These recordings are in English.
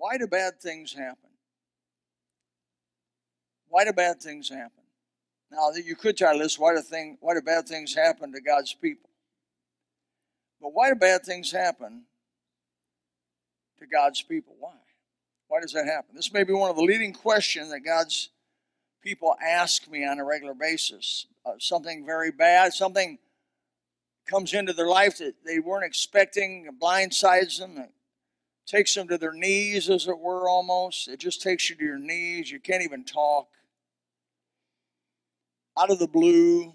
why do bad things happen? Why do bad things happen? Now, you could try to list why do, thing, why do bad things happen to God's people? But why do bad things happen to God's people? Why? Why does that happen? This may be one of the leading questions that God's people ask me on a regular basis. Uh, something very bad, something comes into their life that they weren't expecting, blindsides them, takes them to their knees, as it were, almost. It just takes you to your knees. You can't even talk. Out of the blue.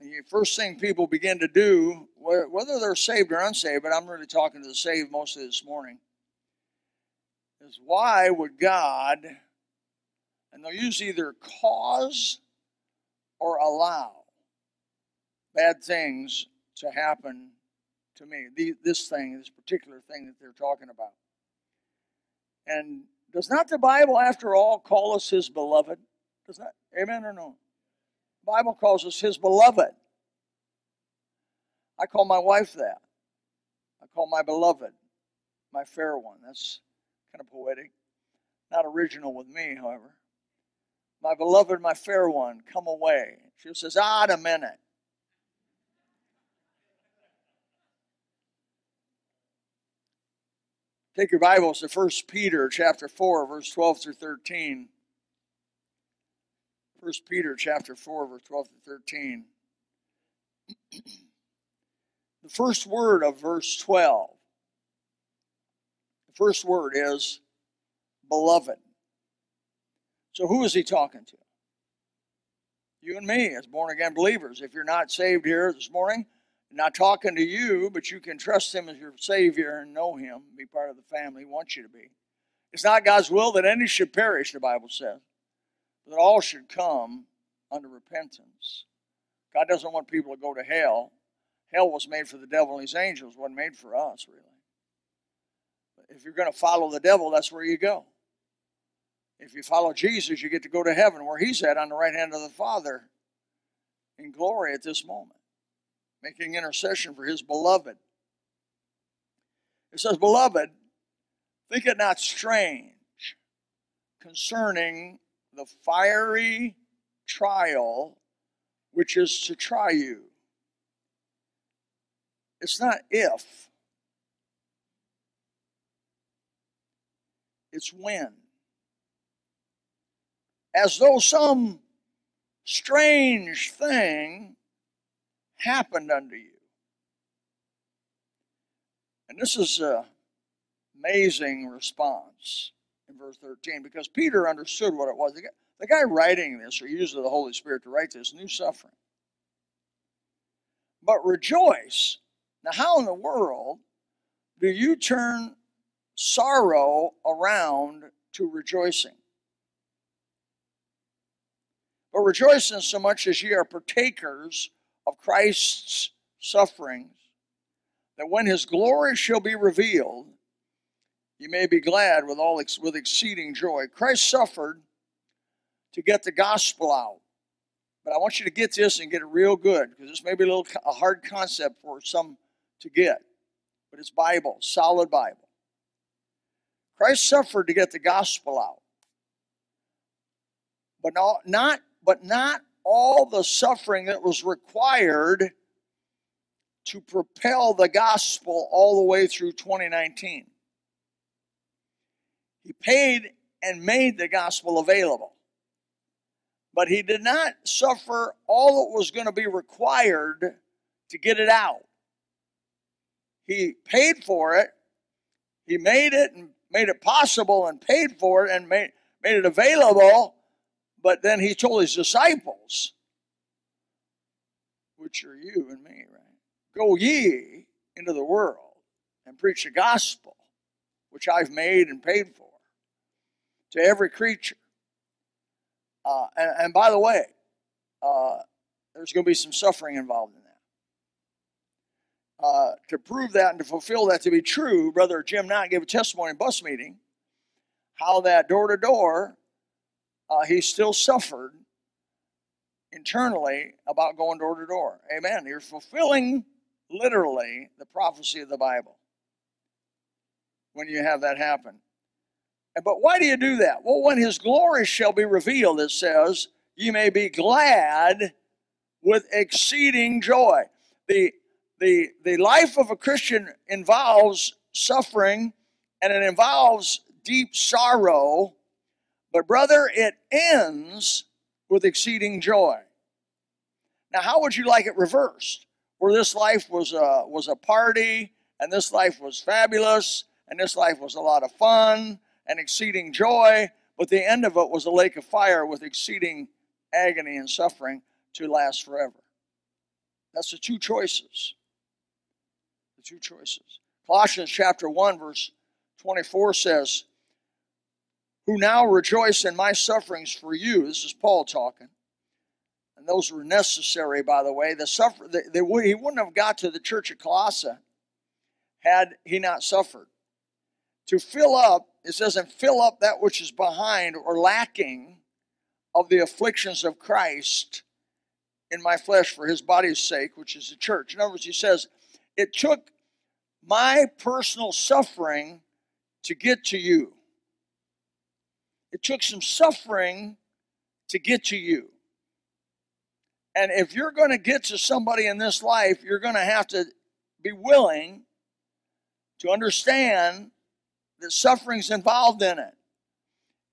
And the first thing people begin to do, whether they're saved or unsaved, but I'm really talking to the saved mostly this morning, is why would God, and they'll use either cause or allow bad things to happen to me. The, this thing, this particular thing that they're talking about. And does not the Bible, after all, call us His beloved? Does that, amen or no? The Bible calls us His beloved. I call my wife that. I call my beloved my fair one. That's kind of poetic. Not original with me, however. My beloved, my fair one, come away. She says, ah, a minute. Take your Bibles to 1 Peter chapter 4, verse 12 through 13. 1 Peter chapter 4, verse 12 through 13. the first word of verse 12. The first word is beloved. So who is he talking to? You and me as born again believers. If you're not saved here this morning, not talking to you, but you can trust him as your Savior and know him, be part of the family, he wants you to be. It's not God's will that any should perish, the Bible says, but that all should come under repentance. God doesn't want people to go to hell. Hell was made for the devil and his angels, wasn't made for us, really. But if you're going to follow the devil, that's where you go. If you follow Jesus, you get to go to heaven where he's at on the right hand of the Father in glory at this moment making intercession for his beloved. It says, Beloved, think it not strange concerning the fiery trial which is to try you. It's not if, it's when. As though some strange thing happened unto you. And this is an amazing response in verse 13 because Peter understood what it was. The guy, the guy writing this, or used the Holy Spirit to write this, knew suffering. But rejoice. Now, how in the world do you turn sorrow around to rejoicing? But rejoice in so much as ye are partakers of Christ's sufferings, that when his glory shall be revealed, you may be glad with all with exceeding joy. Christ suffered to get the gospel out. But I want you to get this and get it real good because this may be a little a hard concept for some to get. But it's Bible, solid Bible. Christ suffered to get the gospel out. But not, not but not all the suffering that was required to propel the gospel all the way through 2019. He paid and made the gospel available. But he did not suffer all that was going to be required to get it out. He paid for it, he made it and made it possible and paid for it and made, made it available but then he told his disciples, which are you and me, right? Go ye into the world and preach the gospel, which I've made and paid for, to every creature. Uh, and, and, by the way, uh, there's going to be some suffering involved in that. Uh, to prove that and to fulfill that to be true, Brother Jim Knott gave a testimony in bus meeting how that door to door uh, he still suffered internally about going door to door. Amen. You're fulfilling literally the prophecy of the Bible. when you have that happen. But why do you do that? Well, when his glory shall be revealed, it says, ye may be glad with exceeding joy. The, the, the life of a Christian involves suffering and it involves deep sorrow, but brother, it ends with exceeding joy. Now, how would you like it reversed? Where this life was a, was a party, and this life was fabulous, and this life was a lot of fun and exceeding joy, but the end of it was a lake of fire with exceeding agony and suffering to last forever. That's the two choices. The two choices. Colossians chapter 1, verse 24 says, Who now rejoice in my sufferings for you. This is Paul talking. And those were necessary, by the way. The suffer, he wouldn't have got to the church of Colossae had he not suffered. To fill up, it says, and fill up that which is behind or lacking of the afflictions of Christ in my flesh for his body's sake, which is the church. In other words, he says, it took my personal suffering to get to you. It took some suffering to get to you. And if you're going to get to somebody in this life, you're going to have to be willing to understand that suffering's involved in it.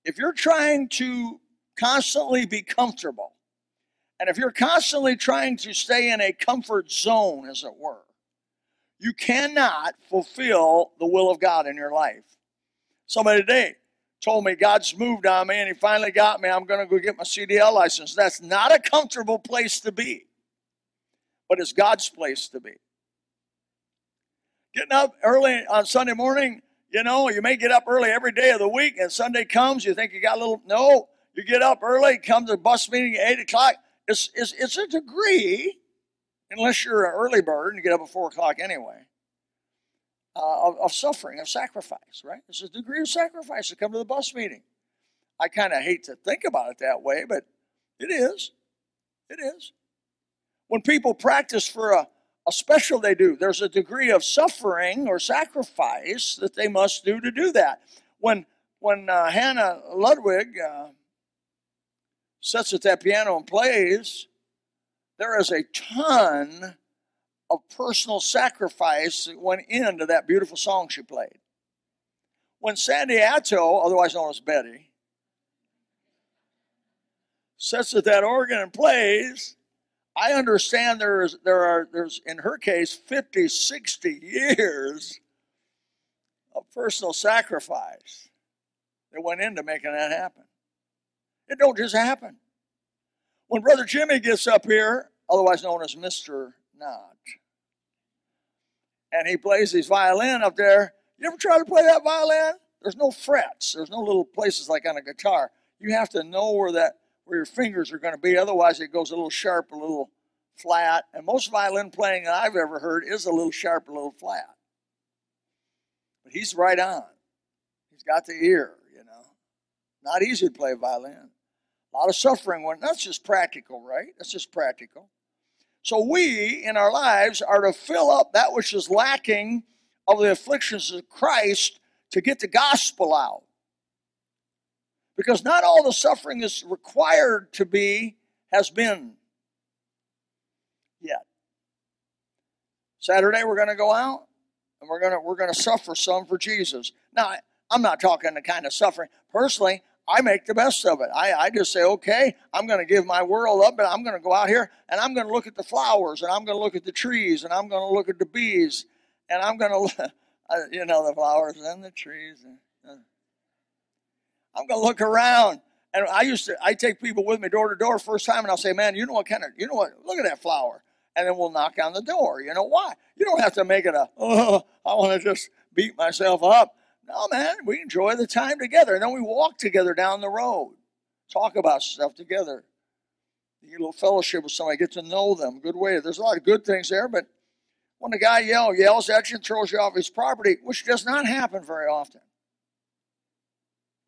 If you're trying to constantly be comfortable, and if you're constantly trying to stay in a comfort zone, as it were, you cannot fulfill the will of God in your life. Somebody today told me God's moved on me and he finally got me. I'm going to go get my CDL license. That's not a comfortable place to be, but it's God's place to be. Getting up early on Sunday morning, you know, you may get up early every day of the week and Sunday comes, you think you got a little, no, you get up early, come to the bus meeting at 8 o'clock. It's, it's, it's a degree, unless you're an early bird and you get up at 4 o'clock anyway uh, of, of, suffering, of sacrifice, right? It's a degree of sacrifice to come to the bus meeting. I kind of hate to think about it that way, but it is. It is. When people practice for a, a special they do, there's a degree of suffering or sacrifice that they must do to do that. When when uh, Hannah Ludwig uh, sits at that piano and plays, there is a ton of personal sacrifice that went into that beautiful song she played. When Sandy Atto, otherwise known as Betty, sits at that organ and plays, I understand there is there are there's in her case 50, 60 years of personal sacrifice that went into making that happen. It don't just happen. When Brother Jimmy gets up here, otherwise known as Mr. Knott, and he plays his violin up there. You ever try to play that violin? There's no frets. There's no little places like on a guitar. You have to know where that where your fingers are going to be. Otherwise, it goes a little sharp, a little flat. And most violin playing that I've ever heard is a little sharp, a little flat. But he's right on. He's got the ear, you know. Not easy to play violin. A lot of suffering when that's just practical, right? That's just practical. So we in our lives are to fill up that which is lacking of the afflictions of Christ to get the gospel out. Because not all the suffering is required to be has been yet. Saturday we're going to go out and we're going to we're going to suffer some for Jesus. Now, I'm not talking the kind of suffering. Personally, I make the best of it. I, I just say, okay, I'm going to give my world up, and I'm going to go out here and I'm going to look at the flowers, and I'm going to look at the trees, and I'm going to look at the bees, and I'm going to, you know, the flowers and the trees. And, uh, I'm going to look around. And I used to, I take people with me door to door first time, and I'll say, man, you know what kind of, you know what, look at that flower. And then we'll knock on the door. You know why? You don't have to make it a, oh, I want to just beat myself up. No, man, we enjoy the time together. And then we walk together down the road, talk about stuff together. You get a little fellowship with somebody, get to know them. Good way. There's a lot of good things there, but when the guy yell, yells at you and throws you off his property, which does not happen very often.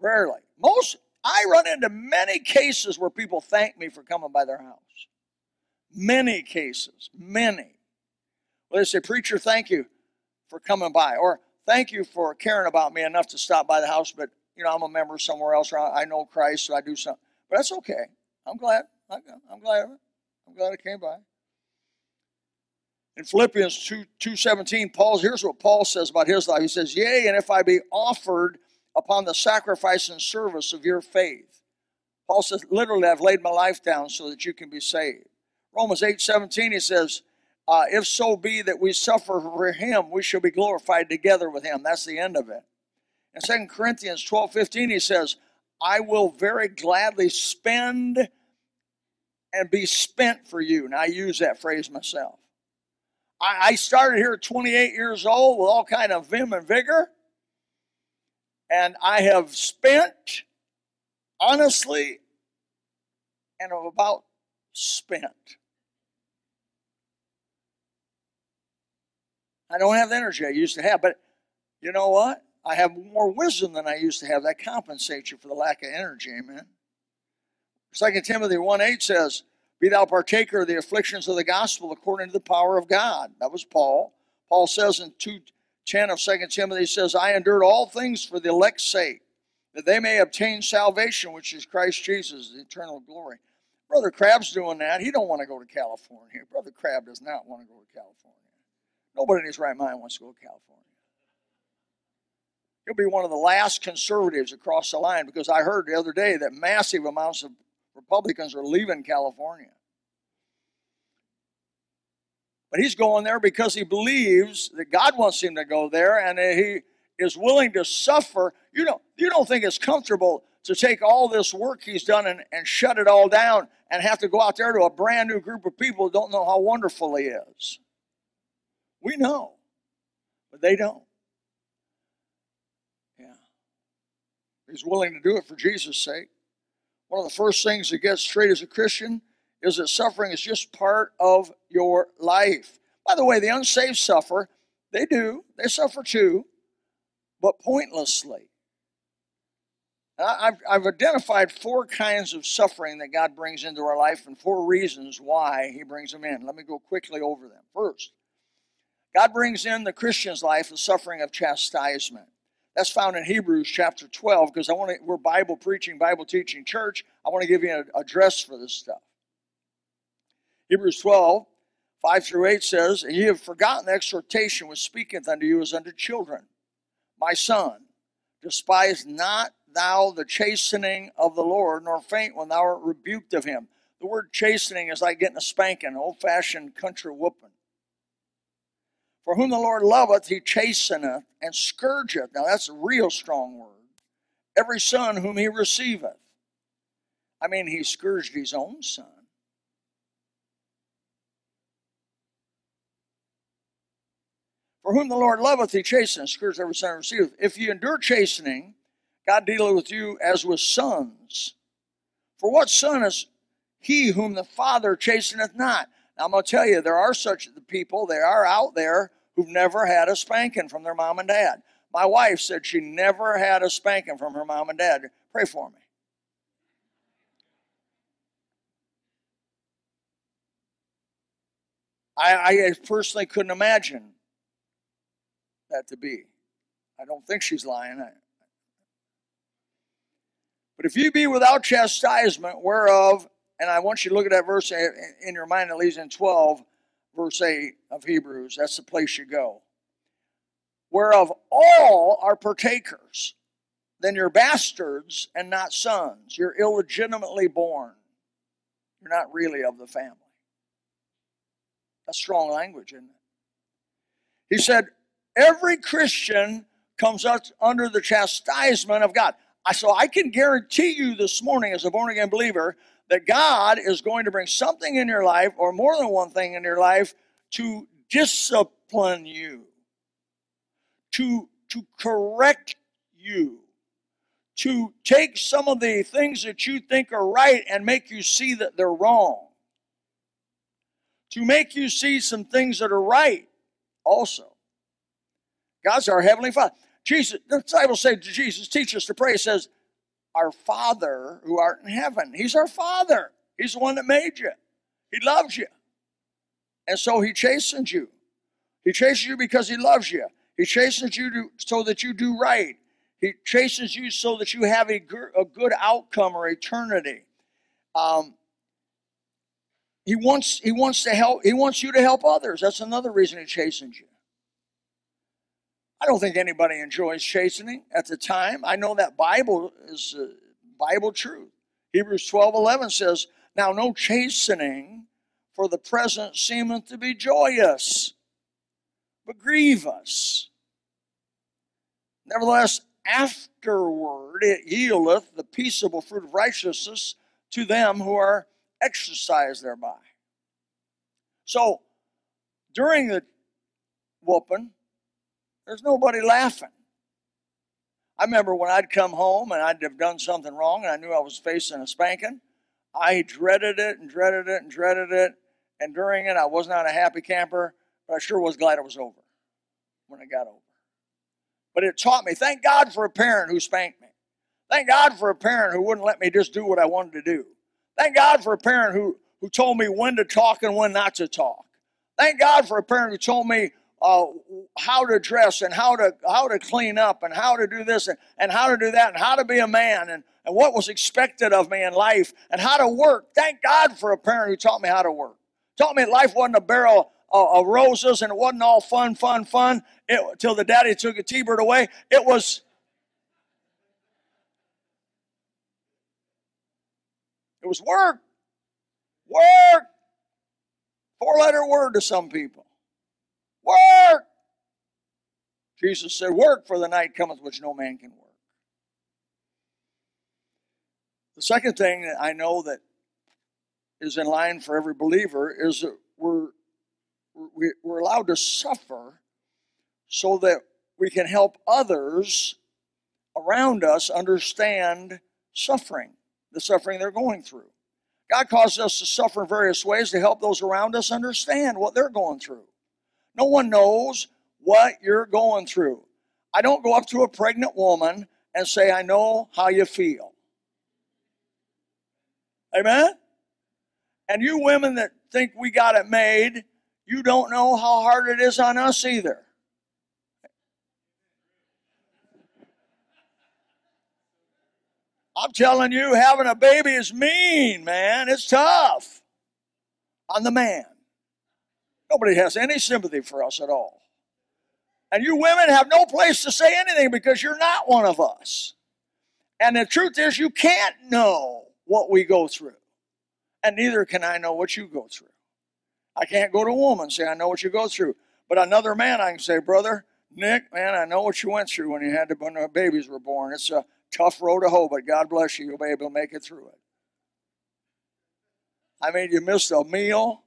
Rarely. Most I run into many cases where people thank me for coming by their house. Many cases, many. Well, they say, Preacher, thank you for coming by. Or thank you for caring about me enough to stop by the house, but you know, I'm a member somewhere else, or I know Christ, so I do something. But that's okay. I'm glad. I'm glad. I'm glad it came by. In Philippians 2, 2.17, Paul, here's what Paul says about his life. He says, Yea, and if I be offered upon the sacrifice and service of your faith. Paul says, literally, I've laid my life down so that you can be saved. Romans 8, 17, he says, uh, if so be that we suffer for him, we shall be glorified together with him. That's the end of it. In 2 Corinthians 12, 15, he says, I will very gladly spend and be spent for you. And I use that phrase myself. I, I started here at 28 years old with all kind of vim and vigor, and I have spent, honestly, and of about spent. I don't have the energy I used to have, but you know what? I have more wisdom than I used to have. That compensates you for the lack of energy, amen. 2 Timothy 1 8 says, Be thou partaker of the afflictions of the gospel according to the power of God. That was Paul. Paul says in 2 10 of 2 Timothy, he says, I endured all things for the elect's sake, that they may obtain salvation, which is Christ Jesus, the eternal glory. Brother Crab's doing that. He don't want to go to California. Brother Crab does not want to go to California. Nobody in his right mind wants to go to California. He'll be one of the last conservatives across the line because I heard the other day that massive amounts of Republicans are leaving California. But he's going there because he believes that God wants him to go there and he is willing to suffer. You don't, you don't think it's comfortable to take all this work he's done and, and shut it all down and have to go out there to a brand new group of people who don't know how wonderful he is. We know, but they don't. Yeah. He's willing to do it for Jesus' sake. One of the first things to get straight as a Christian is that suffering is just part of your life. By the way, the unsaved suffer. They do, they suffer too, but pointlessly. I've, I've identified four kinds of suffering that God brings into our life and four reasons why He brings them in. Let me go quickly over them. First, God brings in the Christian's life the suffering of chastisement. That's found in Hebrews chapter 12 because I want we're Bible preaching, Bible teaching church. I want to give you an address for this stuff. Hebrews 12, 5 through 8 says, And ye have forgotten the exhortation which speaketh unto you as unto children. My son, despise not thou the chastening of the Lord, nor faint when thou art rebuked of him. The word chastening is like getting a spanking, old fashioned country whooping. For whom the Lord loveth, he chasteneth and scourgeth. Now that's a real strong word. Every son whom he receiveth. I mean, he scourged his own son. For whom the Lord loveth, he chasteneth and scourgeth every son he receiveth. If you endure chastening, God dealeth with you as with sons. For what son is he whom the Father chasteneth not? Now, I'm going to tell you, there are such people, they are out there who've never had a spanking from their mom and dad. My wife said she never had a spanking from her mom and dad. Pray for me. I, I personally couldn't imagine that to be. I don't think she's lying. But if you be without chastisement, whereof, and I want you to look at that verse in your mind, at least in 12, verse 8 of Hebrews. That's the place you go. Whereof all are partakers, then you're bastards and not sons. You're illegitimately born. You're not really of the family. That's strong language, isn't it? He said, every Christian comes under the chastisement of God. So I can guarantee you this morning, as a born again believer, that God is going to bring something in your life, or more than one thing in your life, to discipline you, to, to correct you, to take some of the things that you think are right and make you see that they're wrong, to make you see some things that are right also. God's our Heavenly Father. Jesus, the disciples say to Jesus, teach us to pray. He says, our Father who art in heaven. He's our Father. He's the one that made you. He loves you. And so he chastens you. He chases you because he loves you. He chastens you to, so that you do right. He chastens you so that you have a, a good outcome or eternity. Um, he wants he wants to help. He wants you to help others. That's another reason he chastens you. I don't think anybody enjoys chastening at the time. I know that Bible is uh, Bible truth. Hebrews 12 11 says, Now no chastening for the present seemeth to be joyous, but grievous. Nevertheless, afterward it yieldeth the peaceable fruit of righteousness to them who are exercised thereby. So, during the whooping, there's nobody laughing. I remember when I'd come home and I'd have done something wrong and I knew I was facing a spanking. I dreaded it and dreaded it and dreaded it. And during it, I was not a happy camper, but I sure was glad it was over when it got over. But it taught me, thank God for a parent who spanked me. Thank God for a parent who wouldn't let me just do what I wanted to do. Thank God for a parent who, who told me when to talk and when not to talk. Thank God for a parent who told me uh, how to dress and how to how to clean up and how to do this and, and how to do that and how to be a man and, and what was expected of me in life and how to work. Thank God for a parent who taught me how to work. Taught me life wasn't a barrel of, roses and it wasn't all fun, fun, fun it, till the daddy took a T-bird away. It was it was work. Work. Four letter word to some people. Work! Jesus said, Work, for the night cometh which no man can work. The second thing that I know that is in line for every believer is that we're, we're allowed to suffer so that we can help others around us understand suffering, the suffering they're going through. God causes us to suffer in various ways to help those around us understand what they're going through. No one knows what you're going through. I don't go up to a pregnant woman and say, I know how you feel. Amen? And you women that think we got it made, you don't know how hard it is on us either. I'm telling you, having a baby is mean, man. It's tough on the man. Nobody has any sympathy for us at all. And you women have no place to say anything because you're not one of us. And the truth is, you can't know what we go through. And neither can I know what you go through. I can't go to a woman and say, I know what you go through. But another man, I can say, Brother, Nick, man, I know what you went through when you had to, when the babies were born. It's a tough road to hoe, but God bless you. You'll be able to make it through it. I mean, you missed a meal.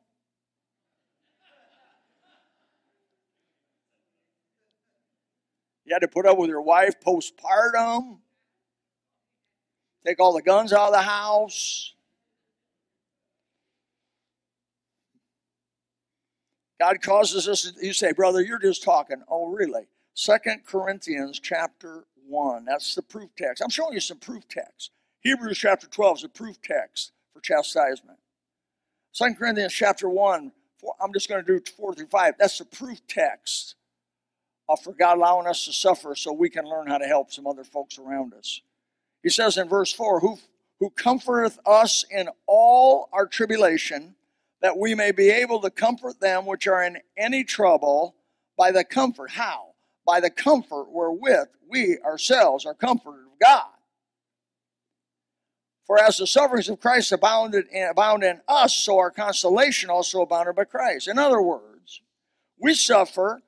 Had to put up with your wife postpartum. Take all the guns out of the house. God causes us, you say, brother, you're just talking. Oh, really? Second Corinthians chapter 1. That's the proof text. I'm showing you some proof text. Hebrews chapter 12 is a proof text for chastisement. Second Corinthians chapter 1, four, I'm just going to do 4 through 5. That's the proof text for God allowing us to suffer so we can learn how to help some other folks around us. He says in verse 4 Who, who comforteth us in all our tribulation, that we may be able to comfort them which are in any trouble by the comfort. How? By the comfort wherewith we ourselves are comforted of God. For as the sufferings of Christ abounded in, abound in us, so our consolation also abounded by Christ. In other words, we suffer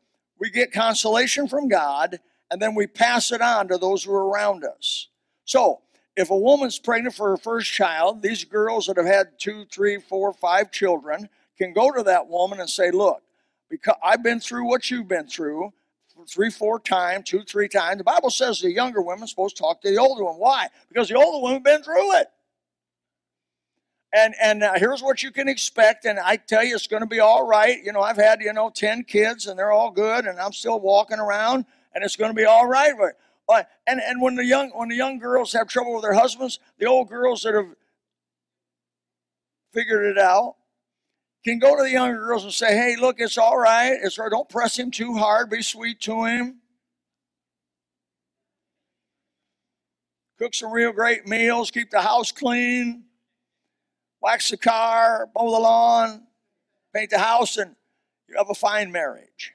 we get consolation from God, and then we pass it on to those who are around us. So, if a woman's pregnant for her first child, these girls that have had two, three, four, five children can go to that woman and say, Look, because I've been through what you've been through three, four times, two, three times. The Bible says the younger women's supposed to talk to the older one. Why? Because the older have been through it and and uh, here's what you can expect and i tell you it's going to be all right you know i've had you know 10 kids and they're all good and i'm still walking around and it's going to be all right but uh, and and when the young when the young girls have trouble with their husbands the old girls that have figured it out can go to the younger girls and say, hey, look, it's all right. It's all right. Don't press him too hard. Be sweet to him. Cook some real great meals. Keep the house clean. Wax the car. Mow the lawn. Paint the house. And you have a fine marriage.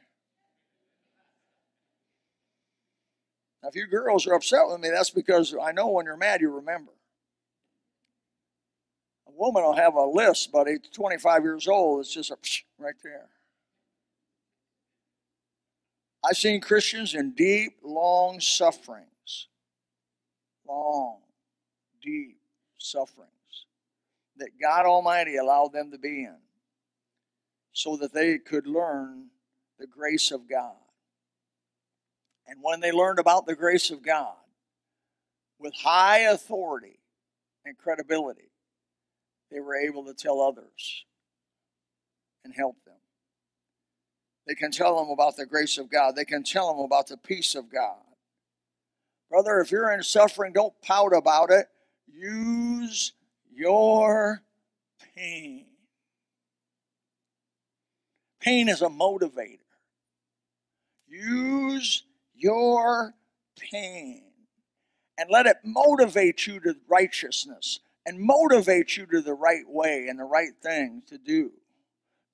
Now, if you girls are upset with me, that's because I know when you're mad, you remember. A woman will have a list, but at 25 years old, it's just a right there. I've seen Christians in deep, long sufferings. Long, deep sufferings that God Almighty allowed them to be in so that they could learn the grace of God. And when they learned about the grace of God with high authority and credibility, they were able to tell others and help them. They can tell them about the grace of God, they can tell them about the peace of God. Brother, if you're in suffering, don't pout about it. Use your pain. Pain is a motivator. Use your pain and let it motivate you to righteousness and motivate you to the right way and the right thing to do.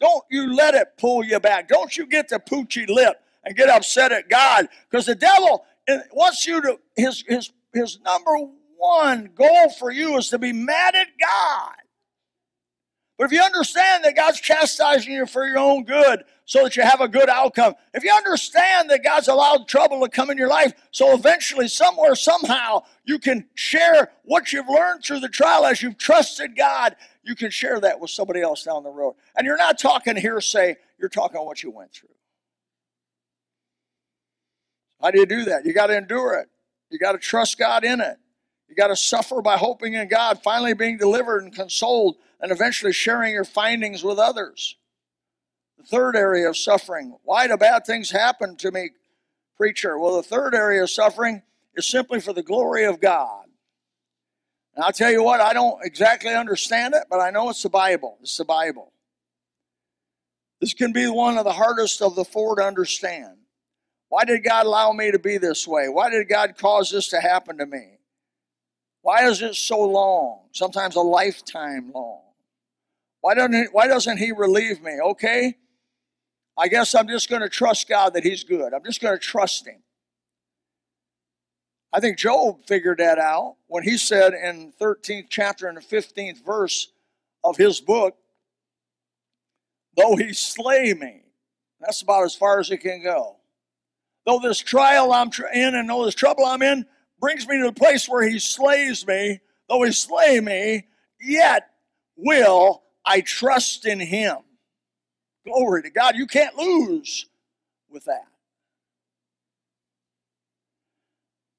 Don't you let it pull you back. Don't you get the poochy lip and get upset at God because the devil eh, wants you to, his, his, his number one goal for you is to be mad at God. But if you understand that God's chastising you for your own good so that you have a good outcome, if you understand that God's allowed trouble to come in your life so eventually, somewhere, somehow, you can share what you've learned through the trial as you've trusted God, you can share that with somebody else down the road. And you're not talking hearsay, you're talking what you went through. How do you do that? You got to endure it, you got to trust God in it. You got to suffer by hoping in God, finally being delivered and consoled, and eventually sharing your findings with others. The third area of suffering. Why do bad things happen to me, preacher? Well, the third area of suffering is simply for the glory of God. And I'll tell you what, I don't exactly understand it, but I know it's the Bible. It's the Bible. This can be one of the hardest of the four to understand. Why did God allow me to be this way? Why did God cause this to happen to me? Why is it so long? Sometimes a lifetime long. Why doesn't he, why doesn't he relieve me? Okay, I guess I'm just going to trust God that He's good. I'm just going to trust Him. I think Job figured that out when he said in 13th chapter and the 15th verse of his book, though he slay me, that's about as far as it can go. Though this trial I'm in and though this trouble I'm in, brings me to the place where he slays me, though he slay me, yet will I trust in him. Glory to God. You can't lose with that.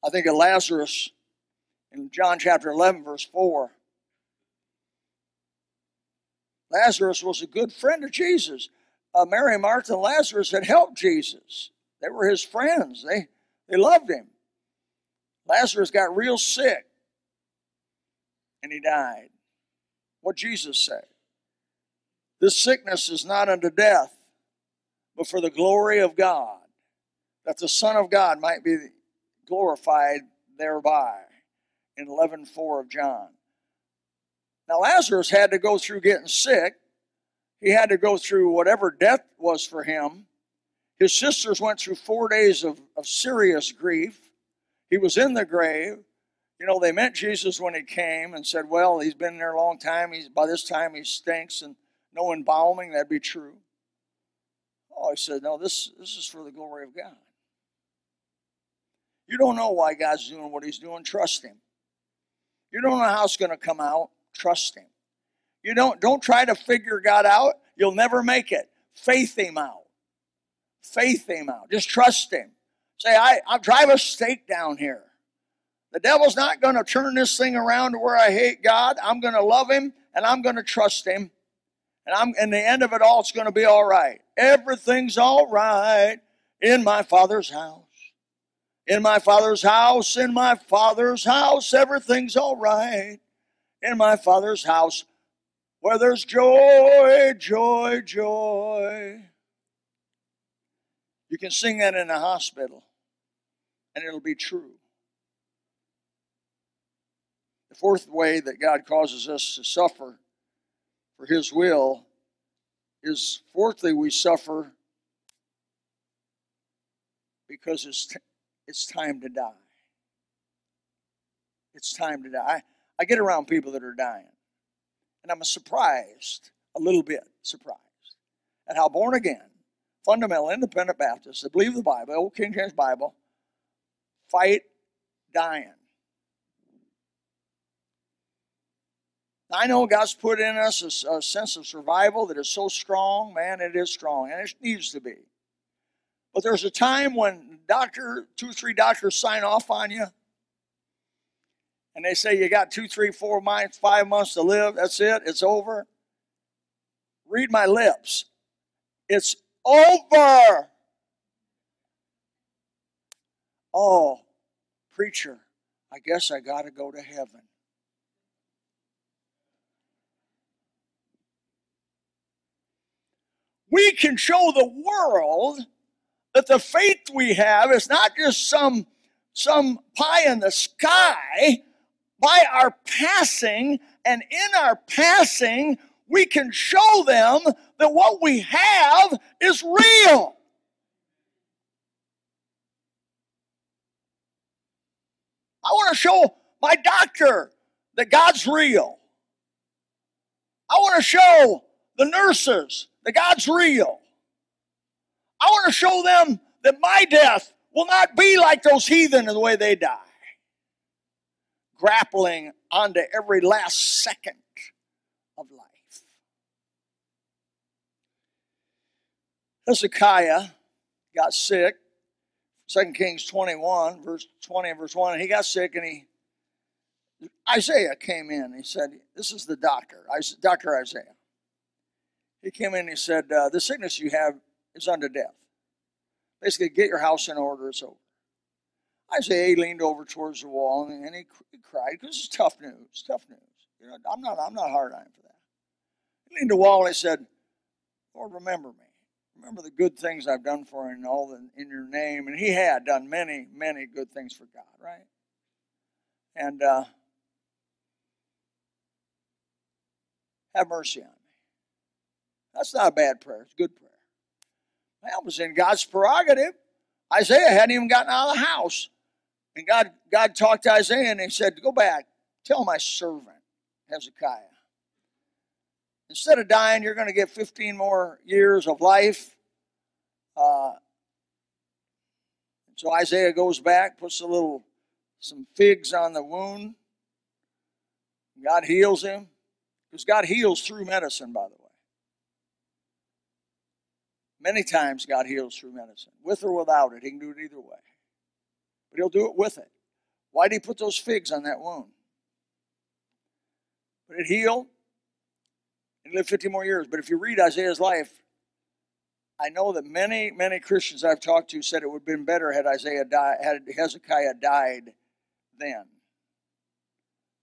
I think of Lazarus in John chapter 11, verse 4. Lazarus was a good friend of Jesus. Uh, Mary, Martha, and Lazarus had helped Jesus. They were his friends. They, they loved him. Lazarus got real sick and he died. What Jesus said. This sickness is not unto death, but for the glory of God, that the Son of God might be glorified thereby. In 11:4 of John. Now Lazarus had to go through getting sick. He had to go through whatever death was for him. His sisters went through four days of, of serious grief. He was in the grave. You know, they met Jesus when he came and said, Well, he's been there a long time. He's by this time he stinks and no embalming, that'd be true. Oh, he said, No, this, this is for the glory of God. You don't know why God's doing what he's doing, trust him. You don't know how it's going to come out, trust him. You don't don't try to figure God out, you'll never make it. Faith him out. Faith him out. Just trust him. Say, I, I'll drive a stake down here. The devil's not going to turn this thing around to where I hate God. I'm going to love him and I'm going to trust him. And I'm in the end of it all, it's going to be all right. Everything's all right in my father's house. In my father's house, in my father's house, everything's all right. In my father's house. where there's joy, joy, joy. You can sing that in a hospital, and it'll be true. The fourth way that God causes us to suffer for His will is, fourthly, we suffer because it's, t- it's time to die. It's time to die. I, get around people that are dying, and I'm surprised, a little bit surprised, at how born again, fundamental, independent Baptists that believe the Bible, Old King James Bible, fight dying. I know God's put in us a, a, sense of survival that is so strong, man, it is strong, and it needs to be. But there's a time when doctor, two, three doctors sign off on you, and they say you got two, three, four months, five months to live. That's it. It's over. Read my lips. It's over. Oh, preacher, I guess I got to go to heaven. We can show the world that the faith we have is not just some, some pie in the sky. By our passing and in our passing, we can show them that what we have is real. I want to show my doctor that God's real. I want to show the nurses that God's real. I want to show them that my death will not be like those heathen in the way they die, grappling onto every last second of life. Hezekiah got sick. 2 Kings 21, verse 20 and verse 1, and he got sick and he Isaiah came in. He said, This is the doctor, Dr. Isaiah. He came in and he said, uh, The sickness you have is unto death. Basically, get your house in order, it's over. Isaiah leaned over towards the wall and, and he, he, cried because it's tough news, tough news. You know, I'm not, I'm not hard on him for that. He leaned to the wall and he said, Lord, remember me. Remember the good things I've done for you and all the, in your name. And he had done many, many good things for God, right? And uh, have mercy on me. That's not a bad prayer. It's a good prayer. That was in God's prerogative. Isaiah hadn't even gotten out of the house. And God, God talked to Isaiah and he said, Go back, tell my servant, Hezekiah. Instead of dying, you're going to get 15 more years of life. Uh, so Isaiah goes back, puts a little, some figs on the wound. God heals him. Because God heals through medicine, by the way. Many times God heals through medicine, with or without it. He can do it either way. But He'll do it with it. Why did He put those figs on that wound? But it healed and lived 50 more years. But if you read Isaiah's life, I know that many, many Christians I've talked to said it would have been better had Isaiah died, had Hezekiah died then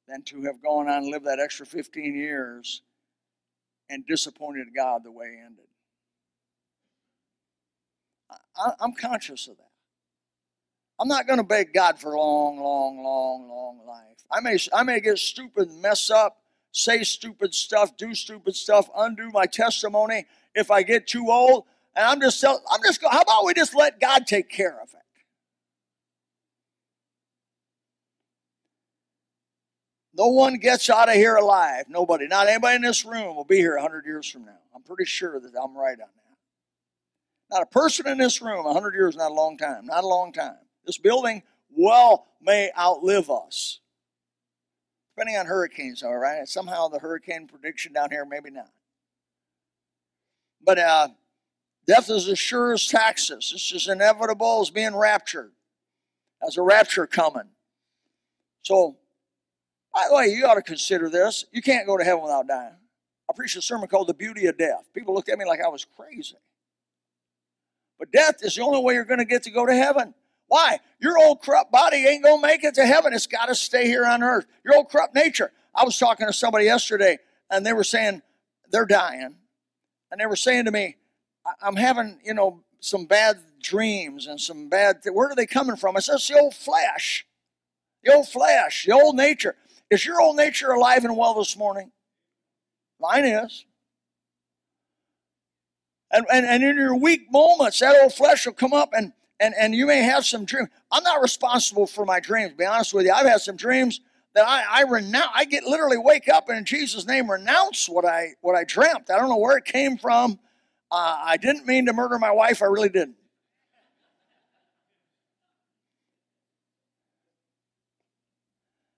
than to have gone on and lived that extra 15 years and disappointed God the way ended. I, I'm conscious of that. I'm not going to beg God for long, long, long, long life. I may, I may get stupid, and mess up, say stupid stuff, do stupid stuff, undo my testimony if I get too old. And I'm just, I'm just. How about we just let God take care of it? No one gets out of here alive. Nobody. Not anybody in this room will be here 100 years from now. I'm pretty sure that I'm right on that. Not a person in this room, 100 years not a long time. Not a long time. This building well may outlive us. Depending on hurricanes, all right? Somehow the hurricane prediction down here, maybe not. But uh, death is as sure as taxes. It's as inevitable as being raptured. As a rapture coming. So, by the way, you ought to consider this. You can't go to heaven without dying. I preached a sermon called The Beauty of Death. People looked at me like I was crazy. But death is the only way you're going to get to go to heaven. Why? Your old corrupt body ain't going to make it to heaven. It's got to stay here on earth. Your old corrupt nature. I was talking to somebody yesterday, and they were saying, they're dying, and they were saying to me, I'm having, you know, some bad dreams and some bad. Th- Where are they coming from? I said, it's the old flesh, the old flesh, the old nature. Is your old nature alive and well this morning? Mine is. And, and, and in your weak moments, that old flesh will come up and, and, and you may have some dreams. I'm not responsible for my dreams, be honest with you. I've had some dreams that I, I renounce. I get literally wake up and in Jesus' name renounce what I what I dreamt. I don't know where it came from. Uh, I didn't mean to murder my wife. I really didn't.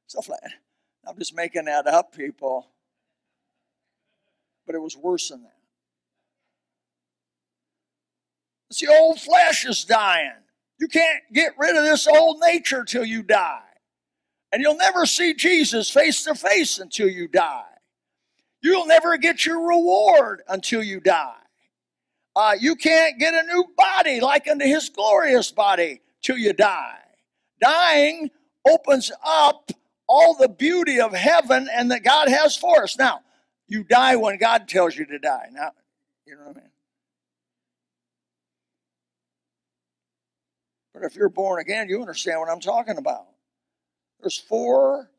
Stuff like that. I'm just making that up, people. But it was worse than that. It's the old flesh is dying. You can't get rid of this old nature till you die. And you'll never see Jesus face to face until you die. You'll never get your reward until you die. Uh, you can't get a new body like unto his glorious body till you die. Dying opens up all the beauty of heaven and that God has for us. Now, you die when God tells you to die. Now, you know what I mean? But if you're born again, you understand what I'm talking about. There's four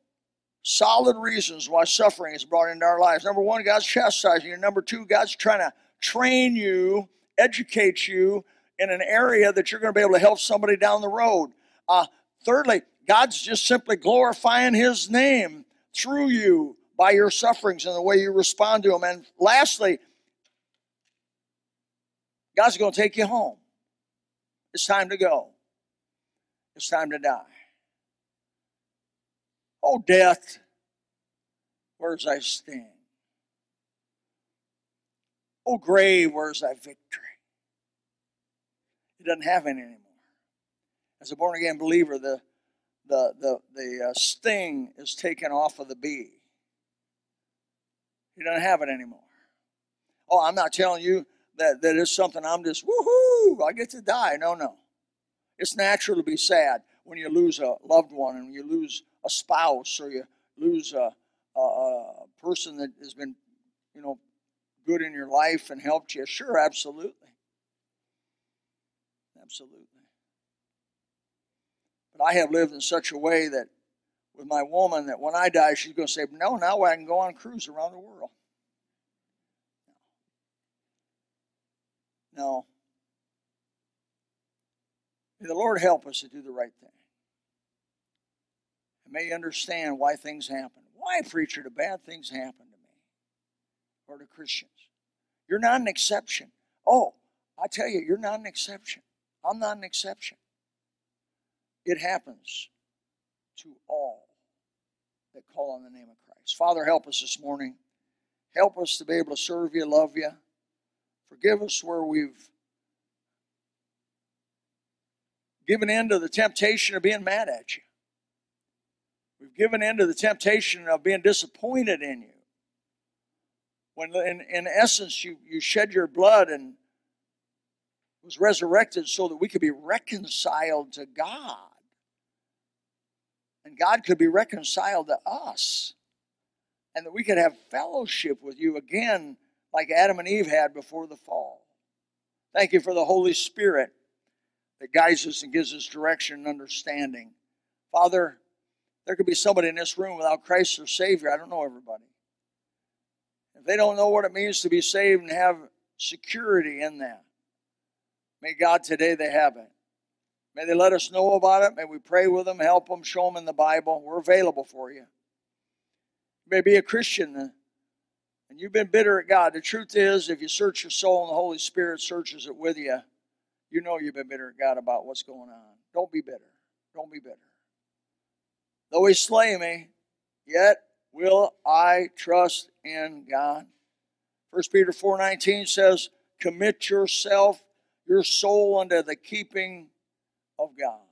solid reasons why suffering is brought into our lives. Number one, God's chastising you. Number two, God's trying to train you, educate you in an area that you're going to be able to help somebody down the road. Uh, thirdly, God's just simply glorifying His name through you by your sufferings and the way you respond to them. And lastly, God's going to take you home. It's time to go. It's time to die. Oh, death, where's thy sting? Oh, grave, where's thy victory? It doesn't have any anymore. As a born again believer, the the the the uh, sting is taken off of the bee. He doesn't have it anymore. Oh, I'm not telling you that that is something I'm just woohoo! I get to die. No, no. It's natural to be sad when you lose a loved one and you lose a spouse or you lose a, a, a person that has been, you know, good in your life and helped you. Sure, absolutely. Absolutely. But I have lived in such a way that with my woman that when I die, she's going to say, No, now I can go on a cruise around the world. No. May the Lord help us to do the right thing. And may you understand why things happen. Why, preacher, do bad things happen to me or to Christians? You're not an exception. Oh, I tell you, you're not an exception. I'm not an exception. It happens to all that call on the name of Christ. Father, help us this morning. Help us to be able to serve you, love you. Forgive us where we've given in to the temptation of being mad at you. We've given in to the temptation of being disappointed in you. When in, in essence you, you shed your blood and was resurrected so that we could be reconciled to God. And God could be reconciled to us. And that we could have fellowship with you again, like Adam and Eve had before the fall. Thank you for the Holy Spirit that guides us and gives us direction and understanding. Father, there could be somebody in this room without Christ or Savior. I don't know everybody. If they don't know what it means to be saved and have security in that, may God today they have it. May they let us know about it. May we pray with them, help them, show them in the Bible. We're available for you. You may be a Christian uh, and you've been bitter at God. The truth is, if you search your soul and the Holy Spirit searches it with you, you know you've been bitter at God about what's going on. Don't be bitter. Don't be bitter. Though he slay me, yet will I trust in God. 1 Peter 4:19 says, "Commit yourself, your soul unto the keeping of God."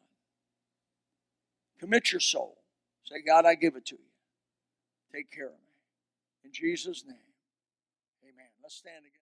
Commit your soul. Say, God, I give it to you. Take care of me. In Jesus' name. Amen. Let's stand again.